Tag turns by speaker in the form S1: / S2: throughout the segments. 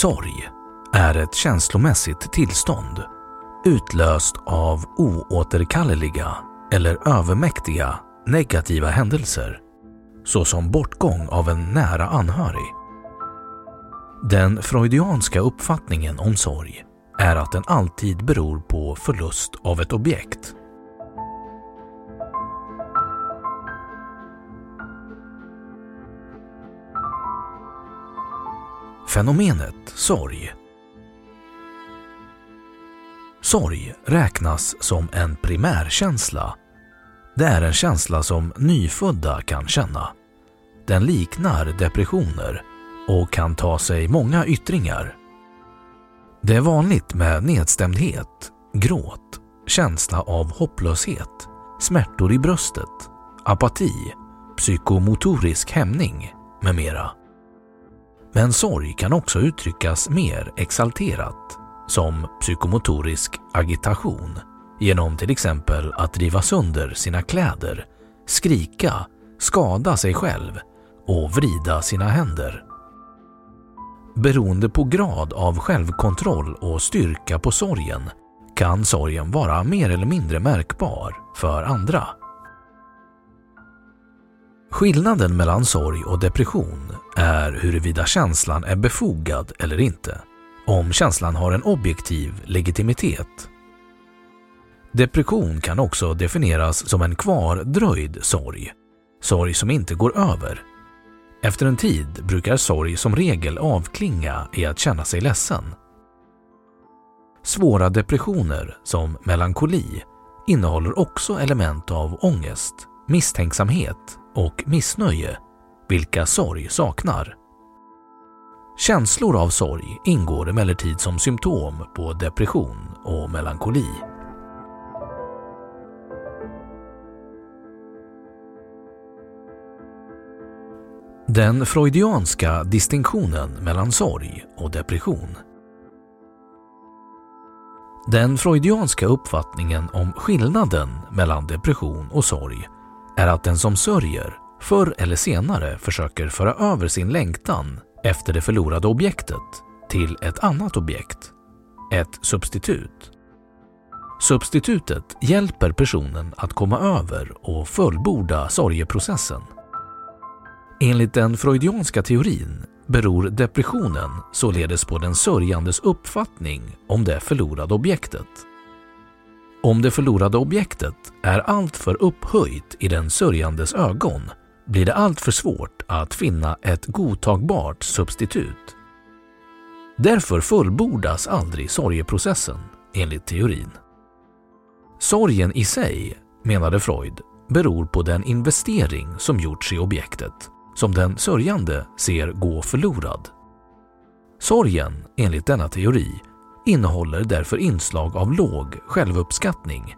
S1: Sorg är ett känslomässigt tillstånd utlöst av oåterkalleliga eller övermäktiga negativa händelser såsom bortgång av en nära anhörig. Den freudianska uppfattningen om sorg är att den alltid beror på förlust av ett objekt. Fenomenet sorg Sorg räknas som en primärkänsla. Det är en känsla som nyfödda kan känna. Den liknar depressioner och kan ta sig många yttringar. Det är vanligt med nedstämdhet, gråt, känsla av hopplöshet, smärtor i bröstet, apati, psykomotorisk hämning med mera. Men sorg kan också uttryckas mer exalterat som psykomotorisk agitation genom till exempel att riva sönder sina kläder, skrika, skada sig själv och vrida sina händer. Beroende på grad av självkontroll och styrka på sorgen kan sorgen vara mer eller mindre märkbar för andra. Skillnaden mellan sorg och depression är huruvida känslan är befogad eller inte, om känslan har en objektiv legitimitet. Depression kan också definieras som en kvardröjd sorg, sorg som inte går över. Efter en tid brukar sorg som regel avklinga i att känna sig ledsen. Svåra depressioner som melankoli innehåller också element av ångest, misstänksamhet och missnöje, vilka sorg saknar. Känslor av sorg ingår emellertid som symptom på depression och melankoli. Den freudianska distinktionen mellan sorg och depression. Den freudianska uppfattningen om skillnaden mellan depression och sorg är att den som sörjer förr eller senare försöker föra över sin längtan efter det förlorade objektet till ett annat objekt, ett substitut. Substitutet hjälper personen att komma över och fullborda sorgeprocessen. Enligt den freudianska teorin beror depressionen således på den sörjandes uppfattning om det förlorade objektet. Om det förlorade objektet är alltför upphöjt i den sörjandes ögon blir det alltför svårt att finna ett godtagbart substitut. Därför fullbordas aldrig sorgeprocessen, enligt teorin. Sorgen i sig, menade Freud, beror på den investering som gjorts i objektet, som den sörjande ser gå förlorad. Sorgen, enligt denna teori, innehåller därför inslag av låg självuppskattning,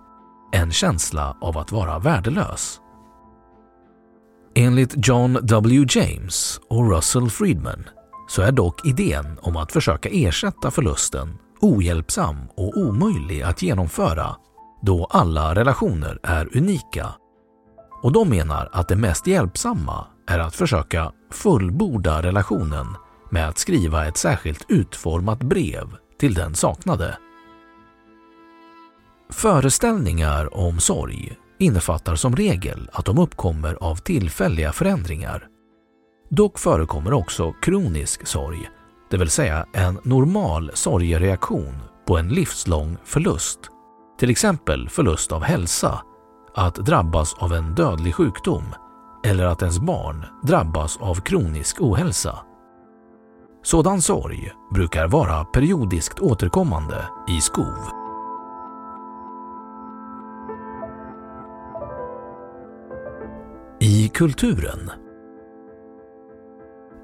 S1: en känsla av att vara värdelös. Enligt John W. James och Russell Friedman så är dock idén om att försöka ersätta förlusten ohjälpsam och omöjlig att genomföra då alla relationer är unika. Och de menar att det mest hjälpsamma är att försöka fullborda relationen med att skriva ett särskilt utformat brev till den saknade. Föreställningar om sorg innefattar som regel att de uppkommer av tillfälliga förändringar. Dock förekommer också kronisk sorg, det vill säga en normal sorgereaktion på en livslång förlust. Till exempel förlust av hälsa, att drabbas av en dödlig sjukdom eller att ens barn drabbas av kronisk ohälsa. Sådan sorg brukar vara periodiskt återkommande i skov. I kulturen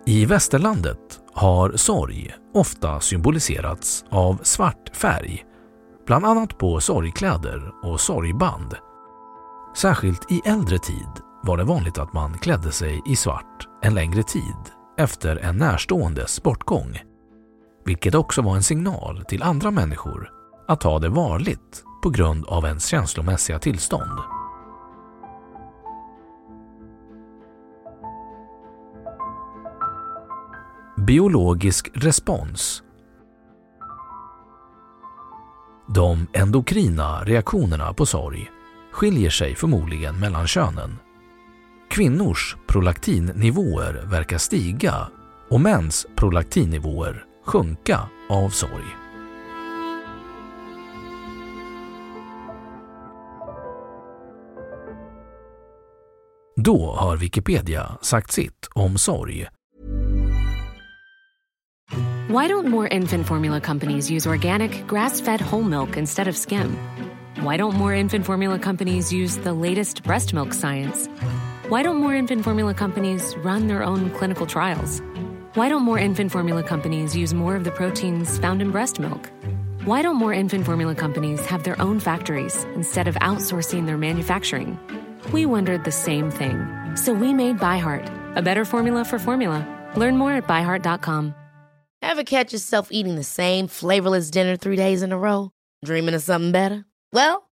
S1: I västerlandet har sorg ofta symboliserats av svart färg, bland annat på sorgkläder och sorgband. Särskilt i äldre tid var det vanligt att man klädde sig i svart en längre tid efter en närståendes bortgång, vilket också var en signal till andra människor att ta det varligt på grund av ens känslomässiga tillstånd. Biologisk respons De endokrina reaktionerna på sorg skiljer sig förmodligen mellan könen Kvinnors prolaktinnivåer verkar stiga och mäns prolaktinnivåer sjunka av sorg. Då har Wikipedia sagt sitt om sorg.
S2: Why don't more infant formula companies use organic, grass-fed whole milk instead of skim? Why don't more infant formula companies use the latest breast milk science? Why don't more infant formula companies run their own clinical trials? Why don't more infant formula companies use more of the proteins found in breast milk? Why don't more infant formula companies have their own factories instead of outsourcing their manufacturing? We wondered the same thing. So we made ByHeart, a better formula for formula. Learn more at byheart.com.
S3: Ever catch yourself eating the same flavorless dinner three days in a row? Dreaming of something better? Well,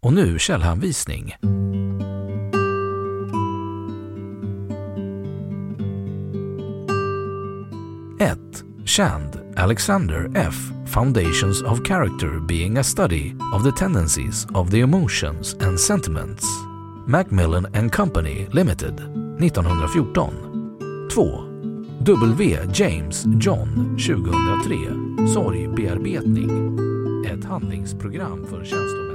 S1: Och nu källhänvisning. 1. Shand, Alexander F. Foundations of Character being a study of the tendencies of the emotions and sentiments. Macmillan and Company Limited, 1914. 2. W. James John, 2003. Sorgbearbetning. Ett handlingsprogram för känslor